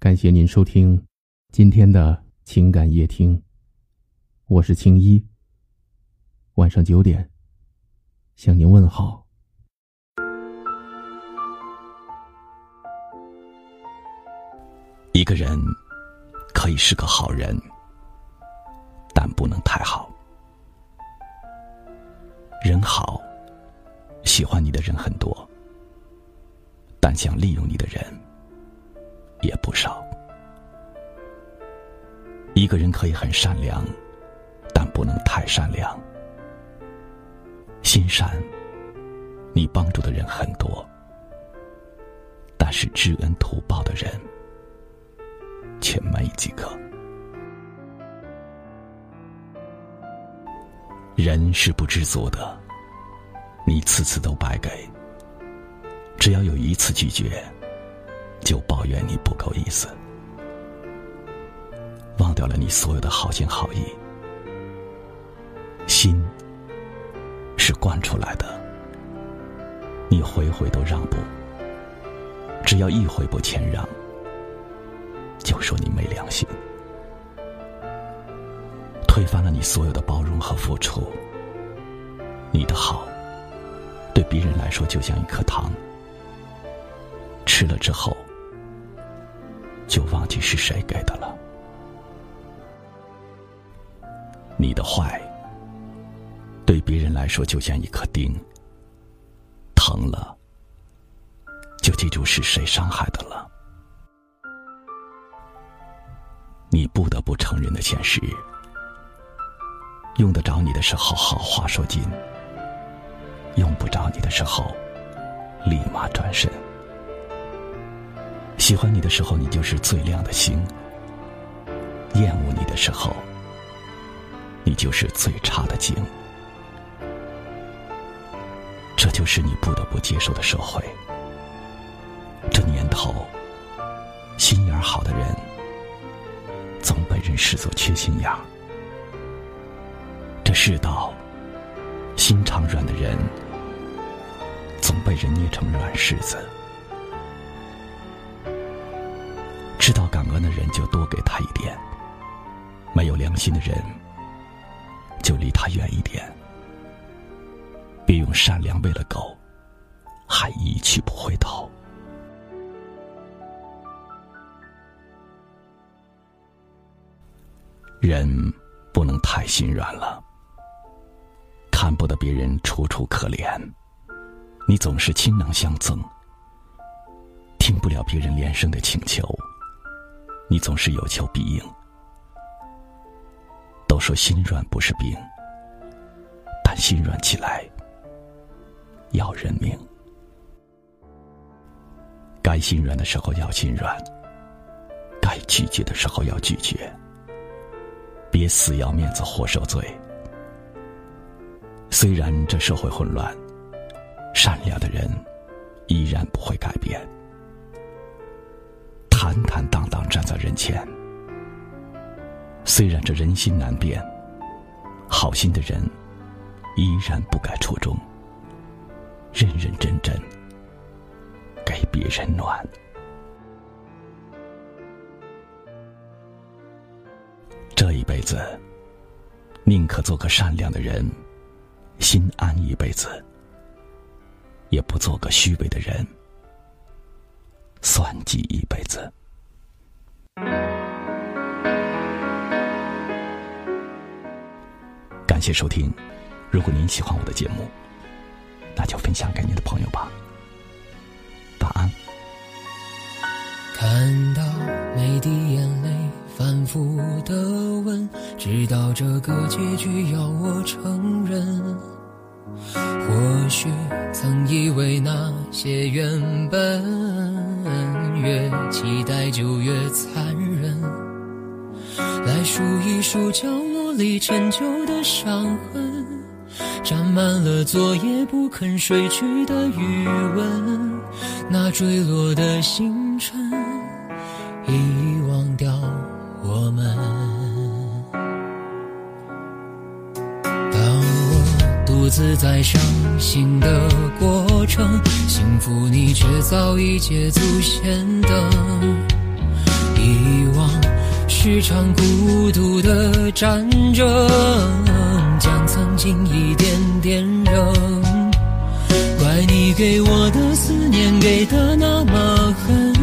感谢您收听今天的情感夜听，我是青衣。晚上九点向您问好。一个人可以是个好人，但不能太好。人好，喜欢你的人很多，但想利用你的人也不少。一个人可以很善良，但不能太善良。心善，你帮助的人很多，但是知恩图报的人却没几个。人是不知足的，你次次都白给，只要有一次拒绝，就抱怨你不够意思，忘掉了你所有的好心好意。心是惯出来的，你回回都让步，只要一回不谦让，就说你没良心。推翻了你所有的包容和付出，你的好对别人来说就像一颗糖，吃了之后就忘记是谁给的了。你的坏对别人来说就像一颗钉，疼了就记住是谁伤害的了。你不得不承认的现实。用得着你的时候，好话说尽；用不着你的时候，立马转身。喜欢你的时候，你就是最亮的星；厌恶你的时候，你就是最差的景。这就是你不得不接受的社会。这年头，心眼好的人，总被人视作缺心眼儿。这世道，心肠软的人总被人捏成软柿子。知道感恩的人就多给他一点，没有良心的人就离他远一点。别用善良喂了狗，还一去不回头。人不能太心软了。看不得别人楚楚可怜，你总是倾囊相赠；听不了别人连声的请求，你总是有求必应。都说心软不是病，但心软起来要人命。该心软的时候要心软，该拒绝的时候要拒绝，别死要面子活受罪。虽然这社会混乱，善良的人依然不会改变。坦坦荡荡站在人前，虽然这人心难变，好心的人依然不改初衷，认认真真给别人暖。这一辈子，宁可做个善良的人。心安一辈子，也不做个虚伪的人，算计一辈子。感谢收听，如果您喜欢我的节目，那就分享给你的朋友吧。晚安。看到每滴眼泪反复的问，直到这个结局要我承认。或许曾以为那些原本越期待就越残忍，来数一数角落里陈旧的伤痕，沾满了昨夜不肯睡去的余温，那坠落的星辰。遗忘掉我们。独自在伤心的过程，幸福你却早已捷足先登。遗忘是场孤独的战争，将曾经一点点扔。怪你给我的思念给的那么狠，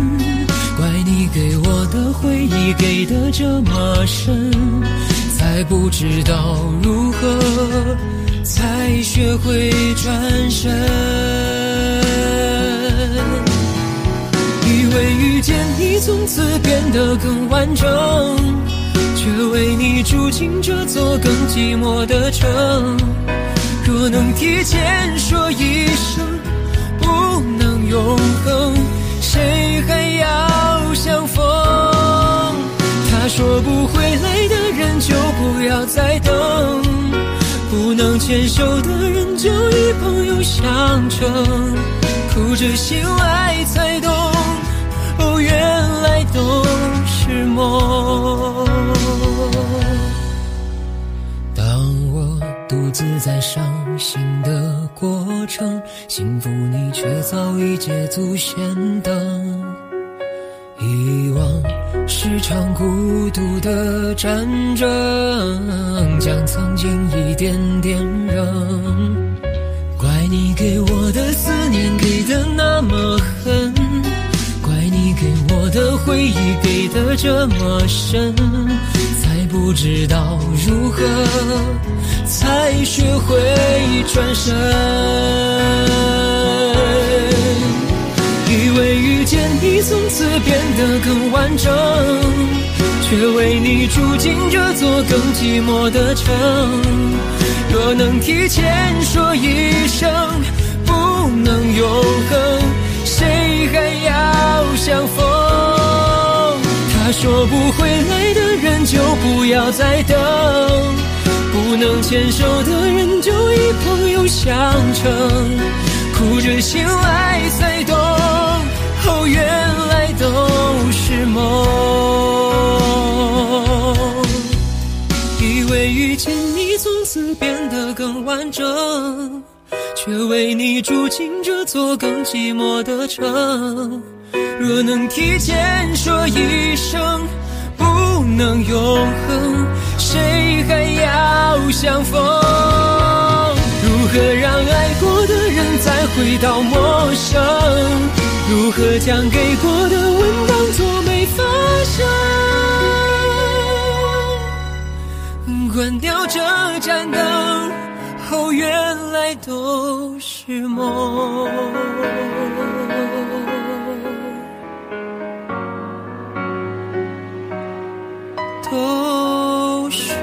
怪你给我的回忆给的这么深，才不知道如何才学会转身。以为遇见你，从此变得更完整，却为你住进这座更寂寞的城。若能提前说一声，不能永恒，牵手的人就以朋友相称，哭着醒来才懂。哦，原来都是梦。当我独自在伤心的过程，幸福你却早已捷足先登。遗忘是场孤独的战争，将曾经一点点扔。怪你给我的思念给的那么狠。怪你给我的回忆给的这么深，才不知道如何才学会转身。以为遇见你从此变得更完整，却为你住进这座更寂寞的城。若能提前说一声，不能永恒，谁还要相逢？他说不回来的人就不要再等，不能牵手的人就以朋友相称，哭着醒来才懂，哦，原来都是梦。以为遇见你从此变得更完整，却为你住进这座更寂寞的城。若能提前说一声，不能永恒，谁还要相逢？如何让回到陌生？如何将给过的吻当作没发生？关掉这盏灯，哦，原来都是梦。都是。